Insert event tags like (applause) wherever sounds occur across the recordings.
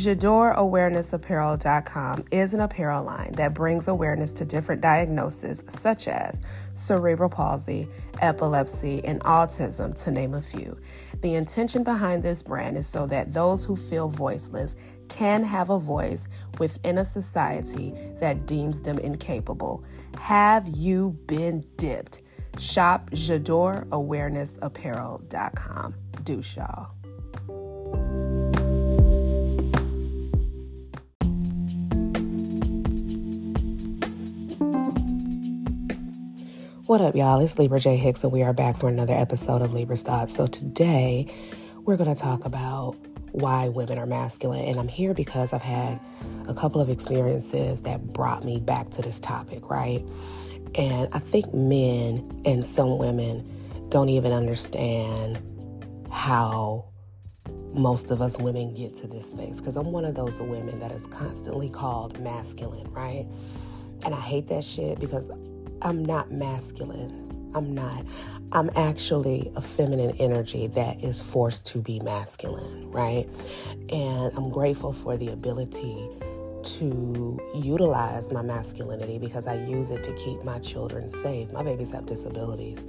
JadorAwarenessApparel.com is an apparel line that brings awareness to different diagnoses such as cerebral palsy, epilepsy, and autism, to name a few. The intention behind this brand is so that those who feel voiceless can have a voice within a society that deems them incapable. Have you been dipped? Shop JadorAwarenessApparel.com. Do y'all. What up, y'all? It's Libra J. Hicks, and we are back for another episode of Libra's Thoughts. So, today we're going to talk about why women are masculine. And I'm here because I've had a couple of experiences that brought me back to this topic, right? And I think men and some women don't even understand how most of us women get to this space because I'm one of those women that is constantly called masculine, right? And I hate that shit because I'm not masculine. I'm not. I'm actually a feminine energy that is forced to be masculine, right? And I'm grateful for the ability to utilize my masculinity because I use it to keep my children safe. My babies have disabilities.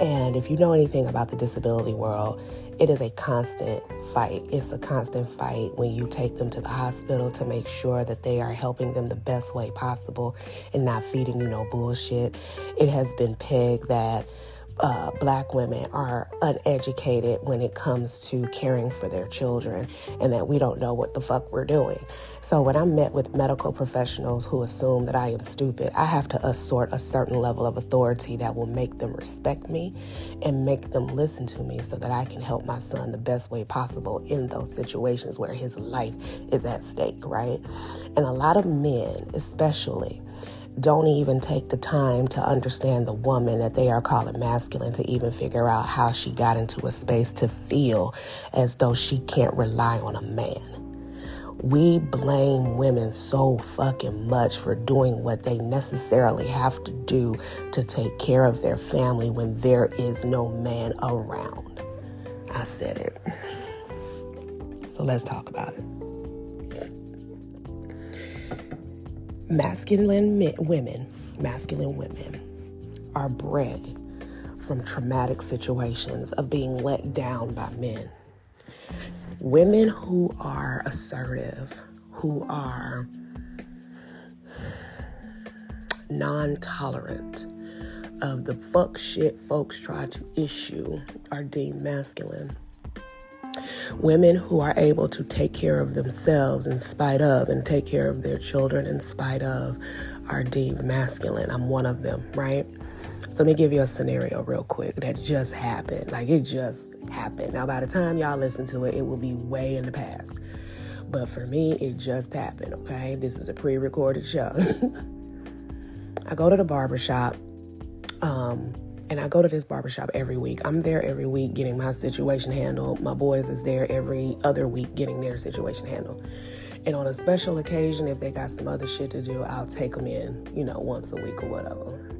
And if you know anything about the disability world, it is a constant fight. It's a constant fight when you take them to the hospital to make sure that they are helping them the best way possible and not feeding you no bullshit. It has been pegged that uh, black women are uneducated when it comes to caring for their children and that we don't know what the fuck we're doing. So when I'm met with medical professionals who assume that I am stupid, I have to assort a certain level of authority that will make them respect me and make them listen to me so that I can help my son the best way possible in those situations where his life is at stake, right? And a lot of men, especially, don't even take the time to understand the woman that they are calling masculine to even figure out how she got into a space to feel as though she can't rely on a man. We blame women so fucking much for doing what they necessarily have to do to take care of their family when there is no man around. I said it. So let's talk about it. Masculine men, women, masculine women are bred from traumatic situations of being let down by men. Women who are assertive, who are non tolerant of the fuck shit folks try to issue are deemed masculine. Women who are able to take care of themselves in spite of and take care of their children in spite of are deemed masculine. I'm one of them, right? So let me give you a scenario real quick that just happened. Like it just happened. Now, by the time y'all listen to it, it will be way in the past. But for me, it just happened, okay? This is a pre recorded show. (laughs) I go to the barbershop. Um, and I go to this barbershop every week. I'm there every week getting my situation handled. My boys is there every other week getting their situation handled. And on a special occasion, if they got some other shit to do, I'll take them in, you know, once a week or whatever.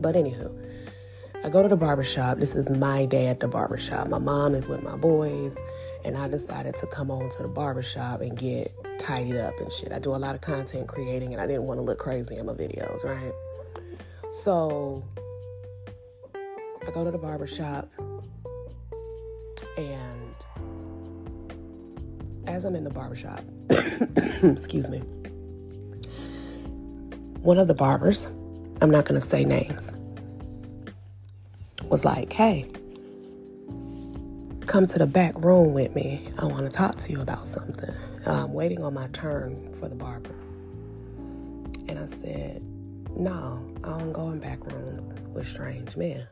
But anywho, I go to the barbershop. This is my day at the barbershop. My mom is with my boys, and I decided to come on to the barbershop and get tidied up and shit. I do a lot of content creating, and I didn't want to look crazy in my videos, right? So I go to the barber shop and as I'm in the barber shop, (coughs) excuse me, one of the barbers, I'm not going to say names, was like, hey, come to the back room with me. I want to talk to you about something. I'm waiting on my turn for the barber. And I said, no, I don't go in back rooms with strange men.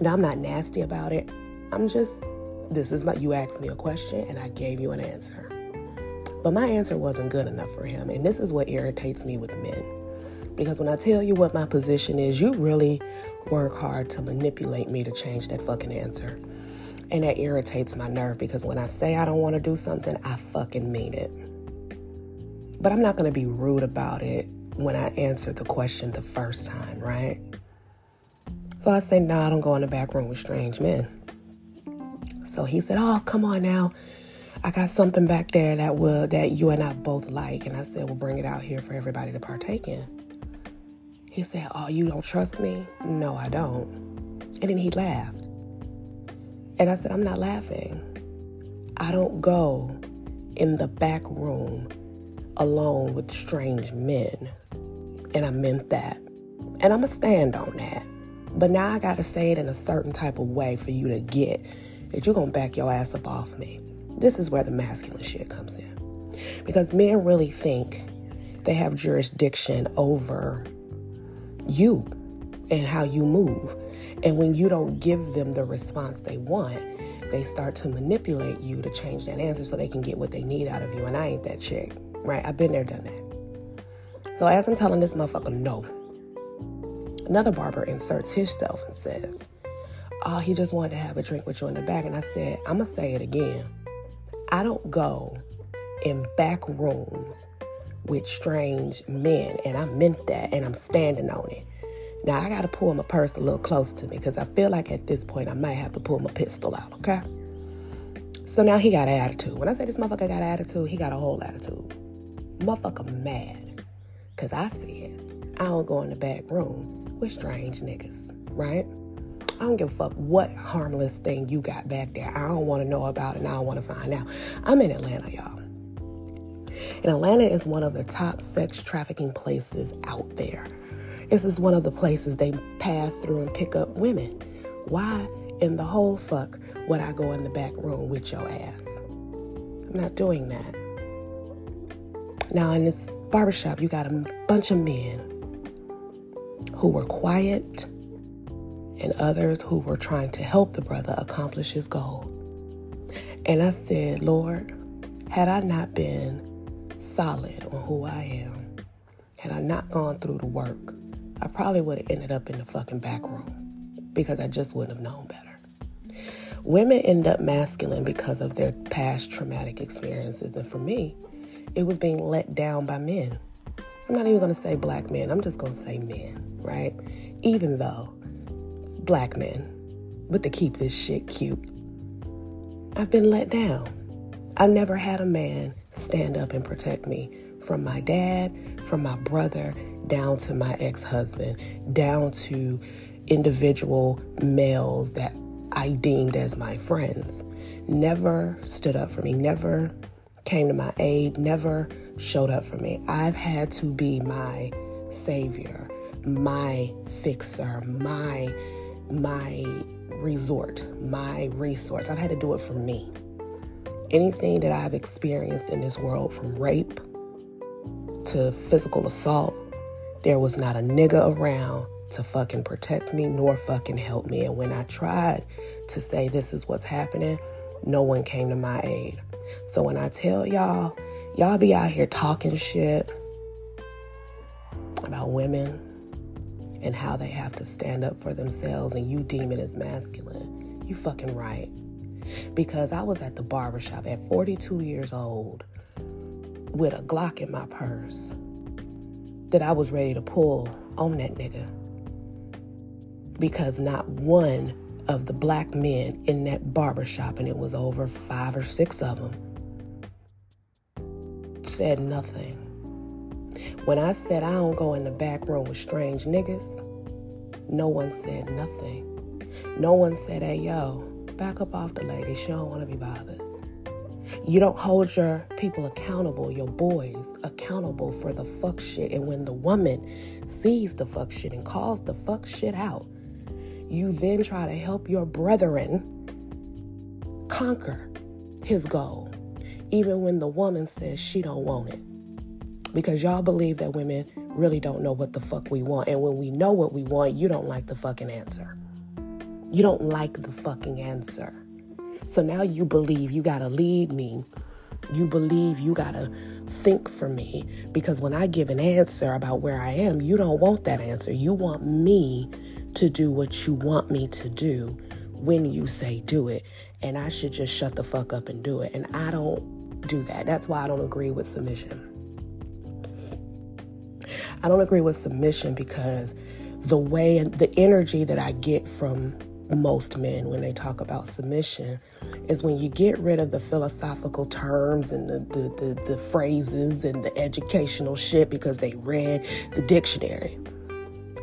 Now, I'm not nasty about it. I'm just, this is my, you asked me a question and I gave you an answer. But my answer wasn't good enough for him. And this is what irritates me with men. Because when I tell you what my position is, you really work hard to manipulate me to change that fucking answer. And that irritates my nerve because when I say I don't want to do something, I fucking mean it. But I'm not going to be rude about it when I answer the question the first time, right? So I said, no, I don't go in the back room with strange men. So he said, oh, come on now. I got something back there that will that you and I both like. And I said, Well, bring it out here for everybody to partake in. He said, Oh, you don't trust me? No, I don't. And then he laughed. And I said, I'm not laughing. I don't go in the back room alone with strange men. And I meant that. And I'm going to stand on that. But now I got to say it in a certain type of way for you to get that you're to back your ass up off me. This is where the masculine shit comes in. Because men really think they have jurisdiction over you and how you move. And when you don't give them the response they want, they start to manipulate you to change that answer so they can get what they need out of you. And I ain't that chick, right? I've been there, done that. So as I'm telling this motherfucker no, another barber inserts himself and says, Oh, he just wanted to have a drink with you in the back. And I said, I'm going to say it again. I don't go in back rooms with strange men. And I meant that. And I'm standing on it. Now I got to pull my purse a little close to me because I feel like at this point I might have to pull my pistol out, okay? So now he got an attitude. When I say this motherfucker got an attitude, he got a whole attitude. Motherfucker mad. Cause I said, I don't go in the back room with strange niggas, right? I don't give a fuck what harmless thing you got back there. I don't want to know about it and I don't want to find out. I'm in Atlanta, y'all. And Atlanta is one of the top sex trafficking places out there. This is one of the places they pass through and pick up women. Why in the whole fuck would I go in the back room with your ass? I'm not doing that. Now, in this barbershop, you got a bunch of men who were quiet and others who were trying to help the brother accomplish his goal. And I said, Lord, had I not been solid on who I am, had I not gone through the work, I probably would have ended up in the fucking back room because I just wouldn't have known better. Women end up masculine because of their past traumatic experiences. And for me, it was being let down by men. I'm not even going to say black men, I'm just going to say men, right? Even though it's black men, but to keep this shit cute. I've been let down. I've never had a man stand up and protect me from my dad, from my brother, down to my ex husband, down to individual males that I deemed as my friends. Never stood up for me, never came to my aid, never showed up for me. I've had to be my savior, my fixer, my my resort, my resource. I've had to do it for me. Anything that I've experienced in this world from rape to physical assault, there was not a nigga around to fucking protect me nor fucking help me. And when I tried to say this is what's happening, no one came to my aid. So when I tell y'all, y'all be out here talking shit about women and how they have to stand up for themselves and you deem it as masculine, you fucking right. Because I was at the barbershop at 42 years old with a Glock in my purse that I was ready to pull on that nigga. Because not one of the black men in that barbershop, and it was over five or six of them, said nothing. When I said I don't go in the back room with strange niggas, no one said nothing. No one said, hey, yo, back up off the lady. She don't want to be bothered. You don't hold your people accountable, your boys accountable for the fuck shit. And when the woman sees the fuck shit and calls the fuck shit out, you then try to help your brethren conquer his goal, even when the woman says she don't want it. Because y'all believe that women really don't know what the fuck we want. And when we know what we want, you don't like the fucking answer. You don't like the fucking answer. So now you believe you got to lead me. You believe you got to think for me because when I give an answer about where I am, you don't want that answer. You want me to do what you want me to do when you say do it. And I should just shut the fuck up and do it. And I don't do that. That's why I don't agree with submission. I don't agree with submission because the way and the energy that I get from most men when they talk about submission is when you get rid of the philosophical terms and the, the, the, the phrases and the educational shit because they read the dictionary.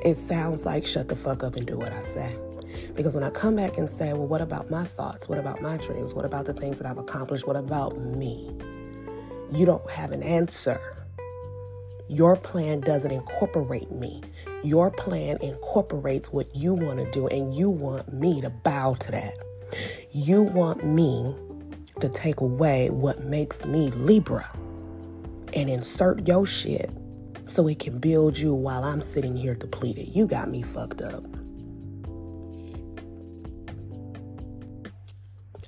It sounds like shut the fuck up and do what I say. Because when I come back and say, well, what about my thoughts? What about my dreams? What about the things that I've accomplished? What about me? You don't have an answer. Your plan doesn't incorporate me. Your plan incorporates what you want to do, and you want me to bow to that. You want me to take away what makes me Libra and insert your shit so it can build you while I'm sitting here depleted. You got me fucked up.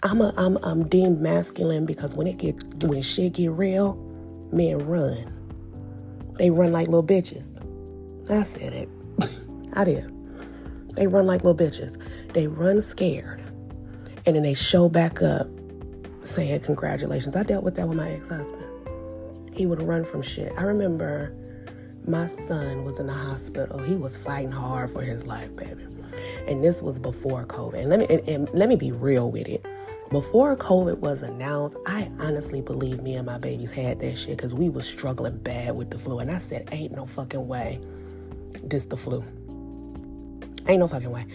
I'm a, I'm I'm deemed masculine because when it get when shit get real, men run. They run like little bitches. I said it. I did. They run like little bitches. They run scared. And then they show back up saying, Congratulations. I dealt with that with my ex husband. He would run from shit. I remember my son was in the hospital. He was fighting hard for his life, baby. And this was before COVID. And let me and, and let me be real with it. Before COVID was announced, I honestly believe me and my babies had that shit because we was struggling bad with the flu. And I said, ain't no fucking way this the flu. Ain't no fucking way.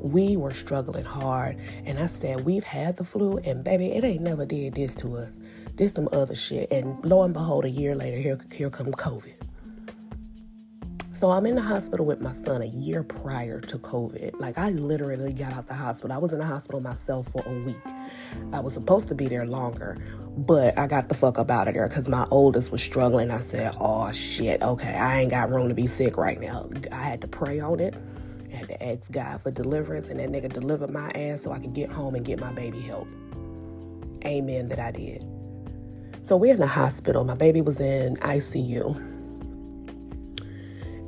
We were struggling hard. And I said, we've had the flu, and baby, it ain't never did this to us. This some other shit. And lo and behold, a year later, here, here come COVID. So I'm in the hospital with my son a year prior to COVID. Like I literally got out the hospital. I was in the hospital myself for a week. I was supposed to be there longer, but I got the fuck up out of there because my oldest was struggling. I said, "Oh shit, okay, I ain't got room to be sick right now." I had to pray on it. I had to ask God for deliverance, and that nigga delivered my ass so I could get home and get my baby help. Amen. That I did. So we're in the hospital. My baby was in ICU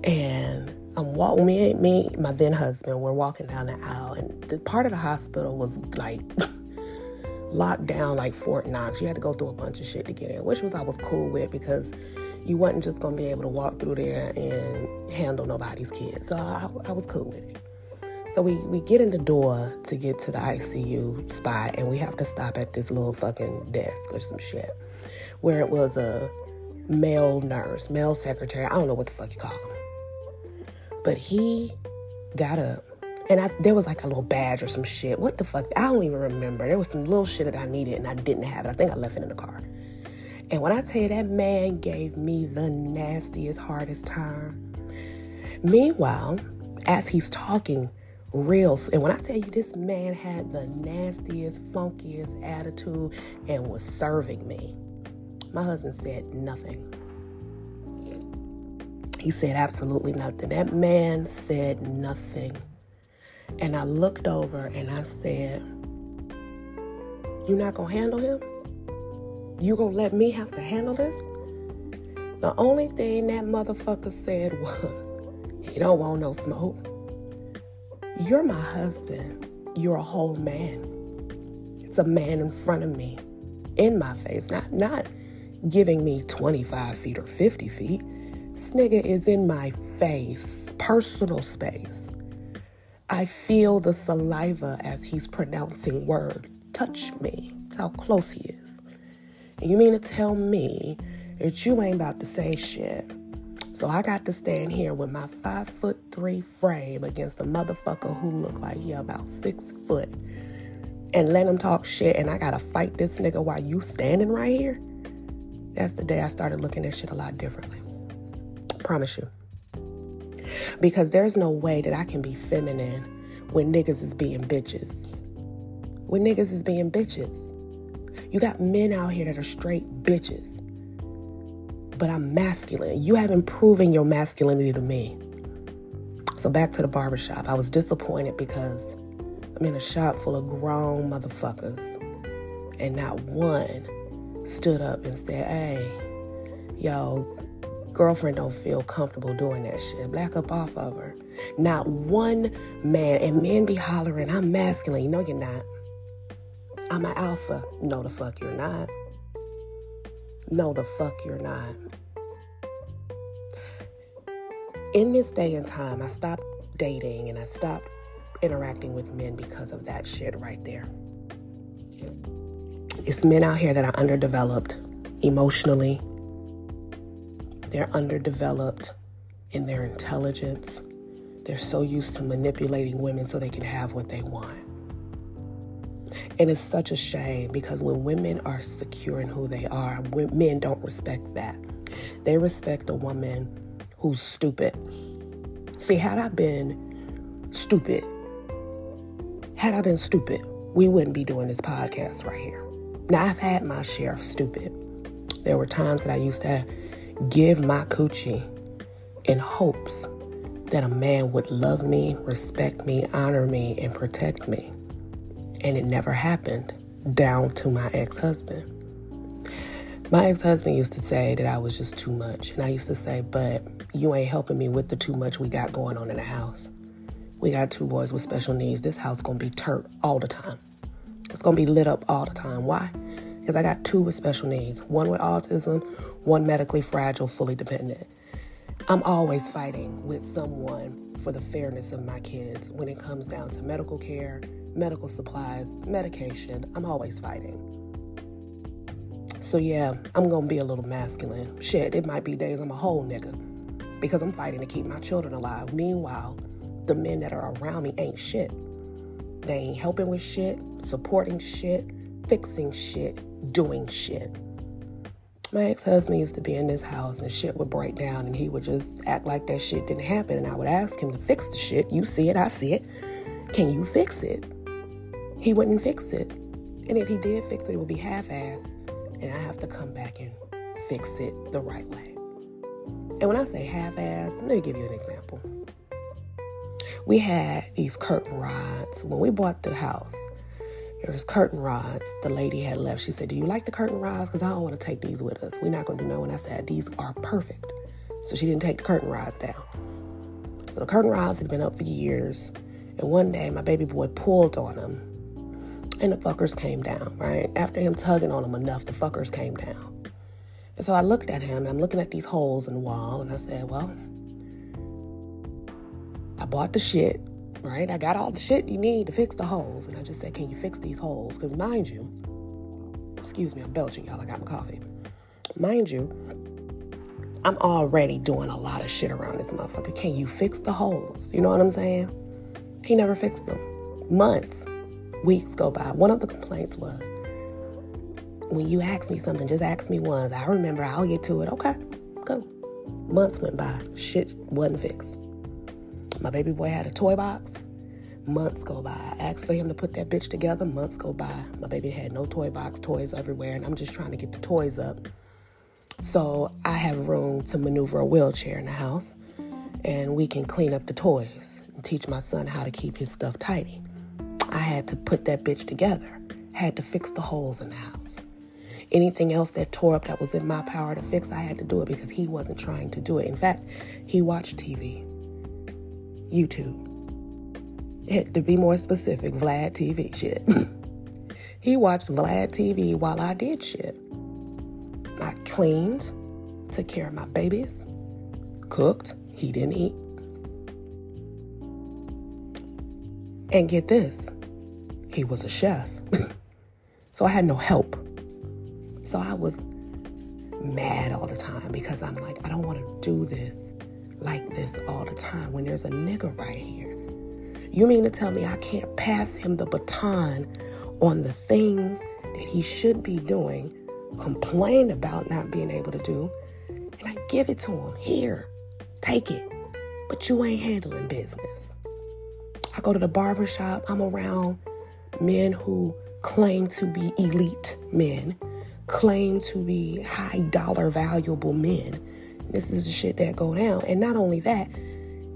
and I'm walking, me, me, my then husband, we're walking down the aisle, and the part of the hospital was like (laughs) locked down like Fort Knox. You had to go through a bunch of shit to get in, which was I was cool with because you wasn't just gonna be able to walk through there and handle nobody's kids. So I, I was cool with it. So we, we get in the door to get to the ICU spot, and we have to stop at this little fucking desk or some shit, where it was a male nurse, male secretary. I don't know what the fuck you call them but he got up and I, there was like a little badge or some shit. What the fuck? I don't even remember. There was some little shit that I needed and I didn't have it. I think I left it in the car. And when I tell you that man gave me the nastiest, hardest time. Meanwhile, as he's talking real, and when I tell you this man had the nastiest, funkiest attitude and was serving me, my husband said nothing. He said absolutely nothing. That man said nothing. And I looked over and I said, You not gonna handle him? You gonna let me have to handle this? The only thing that motherfucker said (laughs) was, He don't want no smoke. You're my husband. You're a whole man. It's a man in front of me, in my face, not not giving me 25 feet or 50 feet. This nigga is in my face, personal space. I feel the saliva as he's pronouncing word. Touch me. That's how close he is. And you mean to tell me that you ain't about to say shit? So I got to stand here with my five foot three frame against a motherfucker who looked like he about six foot and let him talk shit and I gotta fight this nigga while you standing right here? That's the day I started looking at shit a lot differently promise you. Because there's no way that I can be feminine when niggas is being bitches. When niggas is being bitches. You got men out here that are straight bitches. But I'm masculine. You haven't proven your masculinity to me. So back to the barbershop. I was disappointed because I'm in a shop full of grown motherfuckers. And not one stood up and said, hey, yo, girlfriend don't feel comfortable doing that shit. Black up off of her. Not one man, and men be hollering, I'm masculine. No, you're not. I'm an alpha. No, the fuck you're not. No, the fuck you're not. In this day and time, I stopped dating and I stopped interacting with men because of that shit right there. It's men out here that are underdeveloped emotionally, they're underdeveloped in their intelligence. They're so used to manipulating women so they can have what they want. And it's such a shame because when women are secure in who they are, men don't respect that. They respect a woman who's stupid. See, had I been stupid, had I been stupid, we wouldn't be doing this podcast right here. Now, I've had my share of stupid. There were times that I used to give my coochie in hopes that a man would love me, respect me, honor me, and protect me. And it never happened, down to my ex husband. My ex husband used to say that I was just too much. And I used to say, but you ain't helping me with the too much we got going on in the house. We got two boys with special needs. This house gonna be turt all the time. It's gonna be lit up all the time. Why? Because I got two with special needs one with autism, one medically fragile, fully dependent. I'm always fighting with someone for the fairness of my kids when it comes down to medical care, medical supplies, medication. I'm always fighting. So, yeah, I'm gonna be a little masculine. Shit, it might be days I'm a whole nigga because I'm fighting to keep my children alive. Meanwhile, the men that are around me ain't shit. They ain't helping with shit, supporting shit, fixing shit, doing shit. My ex husband used to be in this house and shit would break down and he would just act like that shit didn't happen. And I would ask him to fix the shit. You see it, I see it. Can you fix it? He wouldn't fix it. And if he did fix it, it would be half assed. And I have to come back and fix it the right way. And when I say half assed, let me give you an example. We had these curtain rods when we bought the house. There was curtain rods. The lady had left. She said, Do you like the curtain rods? Because I don't want to take these with us. We're not going to do no. And I said, These are perfect. So she didn't take the curtain rods down. So the curtain rods had been up for years. And one day my baby boy pulled on them. And the fuckers came down, right? After him tugging on them enough, the fuckers came down. And so I looked at him and I'm looking at these holes in the wall and I said, Well, I bought the shit right? I got all the shit you need to fix the holes. And I just said, Can you fix these holes? Because mind you, excuse me, I'm belching, y'all. I got my coffee. Mind you, I'm already doing a lot of shit around this motherfucker. Can you fix the holes? You know what I'm saying? He never fixed them. Months, weeks go by. One of the complaints was, when you ask me something, just ask me once. I remember, I'll get to it. Okay, go. Months went by. Shit wasn't fixed. My baby boy had a toy box. Months go by. I asked for him to put that bitch together. Months go by. My baby had no toy box, toys everywhere, and I'm just trying to get the toys up. So I have room to maneuver a wheelchair in the house, and we can clean up the toys and teach my son how to keep his stuff tidy. I had to put that bitch together, had to fix the holes in the house. Anything else that tore up that was in my power to fix, I had to do it because he wasn't trying to do it. In fact, he watched TV. YouTube. to be more specific, Vlad TV shit. (laughs) he watched Vlad TV while I did shit. I cleaned, took care of my babies, cooked, he didn't eat. And get this, he was a chef. (laughs) so I had no help. So I was mad all the time because I'm like, I don't want to do this like this all the time when there's a nigga right here? You mean to tell me I can't pass him the baton on the things that he should be doing, complain about not being able to do, and I give it to him? Here, take it. But you ain't handling business. I go to the barber shop, I'm around men who claim to be elite men, claim to be high dollar valuable men this is the shit that go down. And not only that,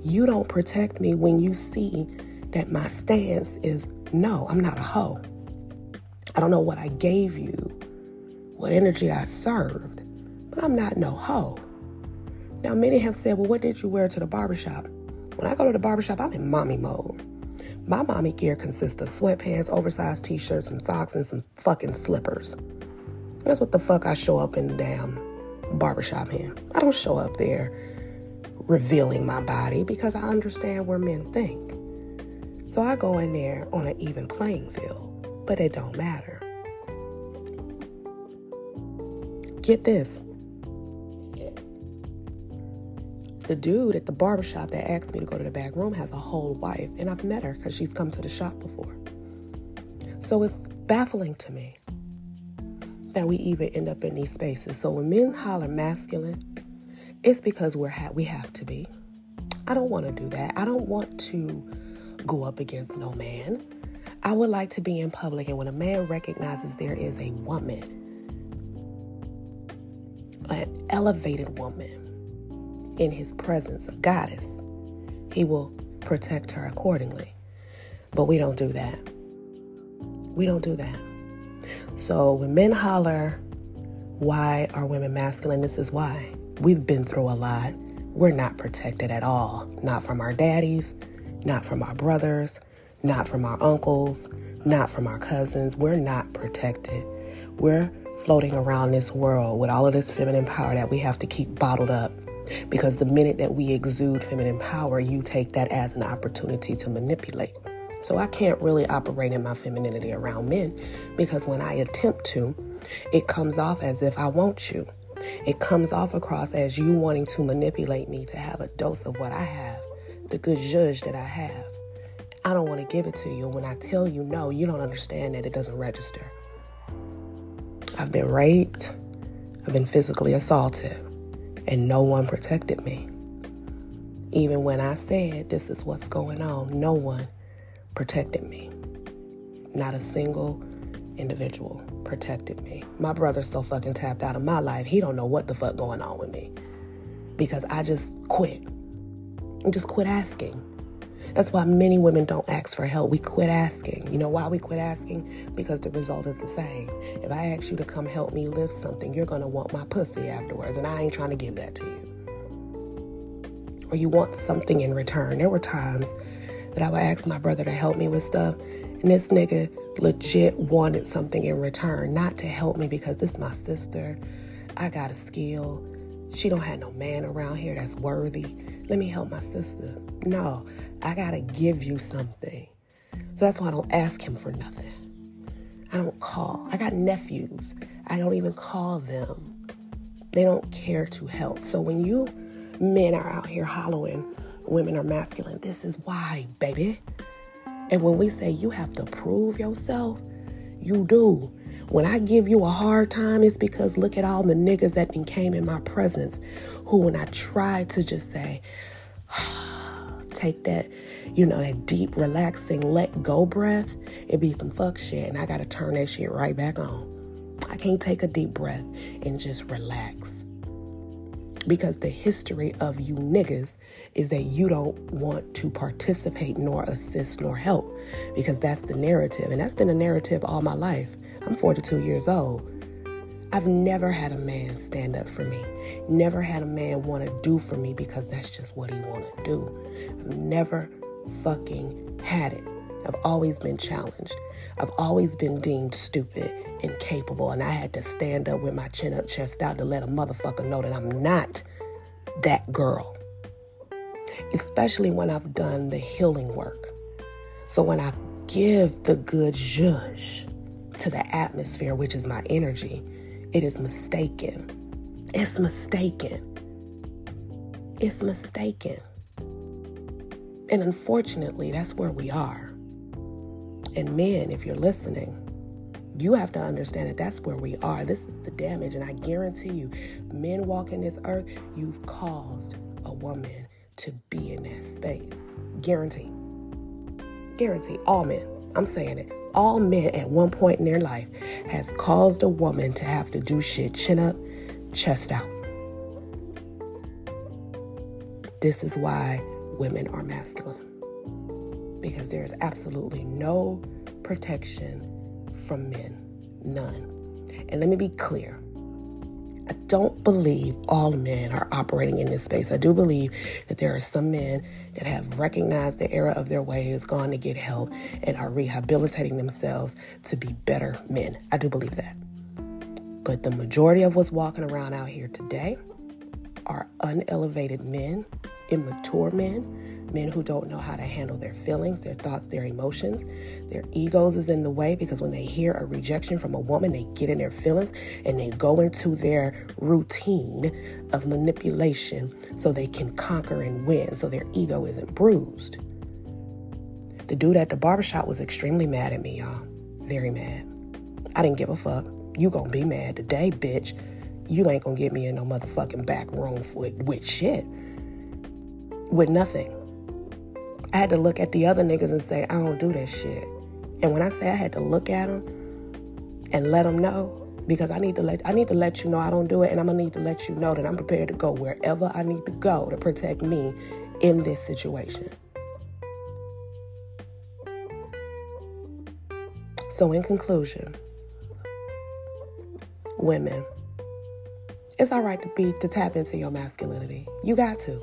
you don't protect me when you see that my stance is no, I'm not a hoe. I don't know what I gave you, what energy I served, but I'm not no hoe. Now, many have said, well, what did you wear to the barbershop? When I go to the barbershop, I'm in mommy mode. My mommy gear consists of sweatpants, oversized t shirts, some socks, and some fucking slippers. That's what the fuck I show up in the damn barbershop in. I don't show up there revealing my body because I understand where men think. So I go in there on an even playing field, but it don't matter. Get this. The dude at the barbershop that asked me to go to the back room has a whole wife, and I've met her because she's come to the shop before. So it's baffling to me that we even end up in these spaces. So when men holler masculine, it's because we're ha- we have to be. I don't want to do that. I don't want to go up against no man. I would like to be in public, and when a man recognizes there is a woman, an elevated woman in his presence, a goddess, he will protect her accordingly. But we don't do that. We don't do that. So when men holler, why are women masculine? This is why. We've been through a lot. We're not protected at all. Not from our daddies, not from our brothers, not from our uncles, not from our cousins. We're not protected. We're floating around this world with all of this feminine power that we have to keep bottled up. Because the minute that we exude feminine power, you take that as an opportunity to manipulate. So I can't really operate in my femininity around men because when I attempt to, it comes off as if I want you. It comes off across as you wanting to manipulate me to have a dose of what I have, the good judge that I have. I don't want to give it to you. When I tell you no, you don't understand that it doesn't register. I've been raped, I've been physically assaulted, and no one protected me. Even when I said this is what's going on, no one protected me. Not a single individual protected me. My brother's so fucking tapped out of my life, he don't know what the fuck going on with me. Because I just quit. And just quit asking. That's why many women don't ask for help. We quit asking. You know why we quit asking? Because the result is the same. If I ask you to come help me lift something, you're gonna want my pussy afterwards, and I ain't trying to give that to you. Or you want something in return. There were times that I would ask my brother to help me with stuff. And this nigga legit wanted something in return, not to help me because this is my sister. I got a skill. She don't have no man around here that's worthy. Let me help my sister. No, I gotta give you something. So that's why I don't ask him for nothing. I don't call. I got nephews. I don't even call them. They don't care to help. So when you men are out here hollering, women are masculine. This is why, baby. And when we say you have to prove yourself, you do. When I give you a hard time, it's because look at all the niggas that came in my presence who, when I tried to just say, (sighs) take that, you know, that deep, relaxing, let go breath, it be some fuck shit. And I got to turn that shit right back on. I can't take a deep breath and just relax because the history of you niggas is that you don't want to participate nor assist nor help because that's the narrative. And that's been a narrative all my life. I'm 42 years old. I've never had a man stand up for me. Never had a man want to do for me because that's just what he want to do. I've never fucking had it i've always been challenged i've always been deemed stupid and incapable, and I had to stand up with my chin up, chest out to let a motherfucker know that I'm not that girl. Especially when I've done the healing work. So when I give the good zhuzh to the atmosphere, which is my energy, it is mistaken. It's mistaken. It's mistaken. And unfortunately, that's where we are. And men, if you're listening, you have to understand that that's where we are. This is the damage. And I guarantee you, men walking this earth, you've caused a woman to be in that space. Guarantee. Guarantee. All men. I'm saying it. All men at one point in their life has caused a woman to have to do shit chin up, chest out. This is why women are masculine. Because there is absolutely no protection from men. None. And let me be clear. I don't believe all men are operating in this space. I do believe that there are some men that have recognized the error of their ways, gone to get help, and are rehabilitating themselves to be better men. I do believe that. But the majority of what's walking around out here today, are unelevated men, immature men, men who don't know how to handle their feelings, their thoughts, their emotions. Their egos is in the way because when they hear a rejection from a woman, they get in their feelings and they go into their routine of manipulation so they can conquer and win so their ego isn't bruised. The dude at the barbershop was extremely mad at me, y'all. Very mad. I didn't give a fuck. You gonna be mad today, bitch. You ain't gonna get me in no motherfucking back room with, with shit. With nothing. I had to look at the other niggas and say, I don't do that shit. And when I say I had to look at them and let them know, because I need to let I need to let you know I don't do it, and I'm gonna need to let you know that I'm prepared to go wherever I need to go to protect me in this situation. So, in conclusion, women, it's all right to be to tap into your masculinity. You got to.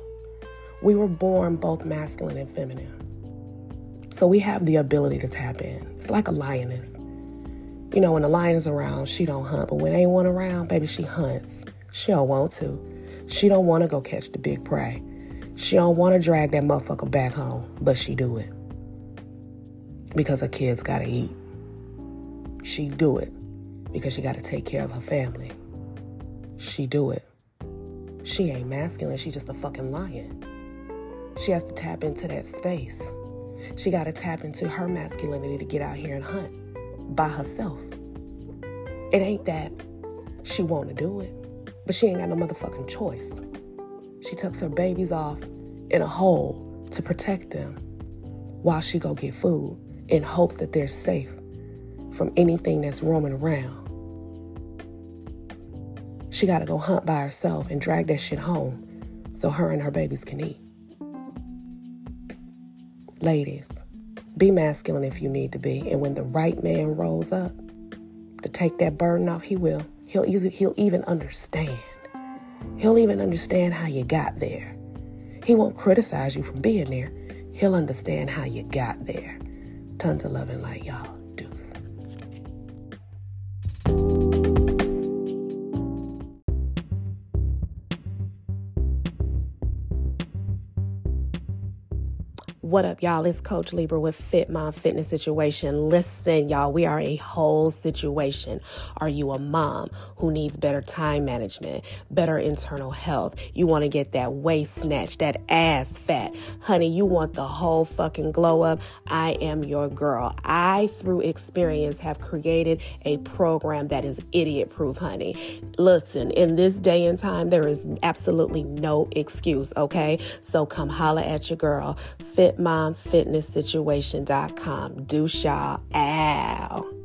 We were born both masculine and feminine. So we have the ability to tap in. It's like a lioness. You know, when a lion is around, she don't hunt, but when ain't one around, baby, she hunts. She don't want to. She don't want to go catch the big prey. She don't want to drag that motherfucker back home, but she do it. Because her kids gotta eat. She do it because she gotta take care of her family. She do it. She ain't masculine, she just a fucking lion. She has to tap into that space. She gotta tap into her masculinity to get out here and hunt by herself. It ain't that she wanna do it, but she ain't got no motherfucking choice. She tucks her babies off in a hole to protect them while she go get food in hopes that they're safe from anything that's roaming around. She got to go hunt by herself and drag that shit home so her and her babies can eat. Ladies, be masculine if you need to be, and when the right man rolls up to take that burden off, he will. He'll he'll even understand. He'll even understand how you got there. He won't criticize you for being there. He'll understand how you got there. Tons of love and light, y'all. What up, y'all? It's Coach Libra with Fit Mom Fitness Situation. Listen, y'all, we are a whole situation. Are you a mom who needs better time management, better internal health? You want to get that waist snatch, that ass fat. Honey, you want the whole fucking glow up? I am your girl. I, through experience, have created a program that is idiot proof, honey. Listen, in this day and time, there is absolutely no excuse, okay? So come holla at your girl. Fit fitmomfitnesssituation.com. Do y'all. Ow.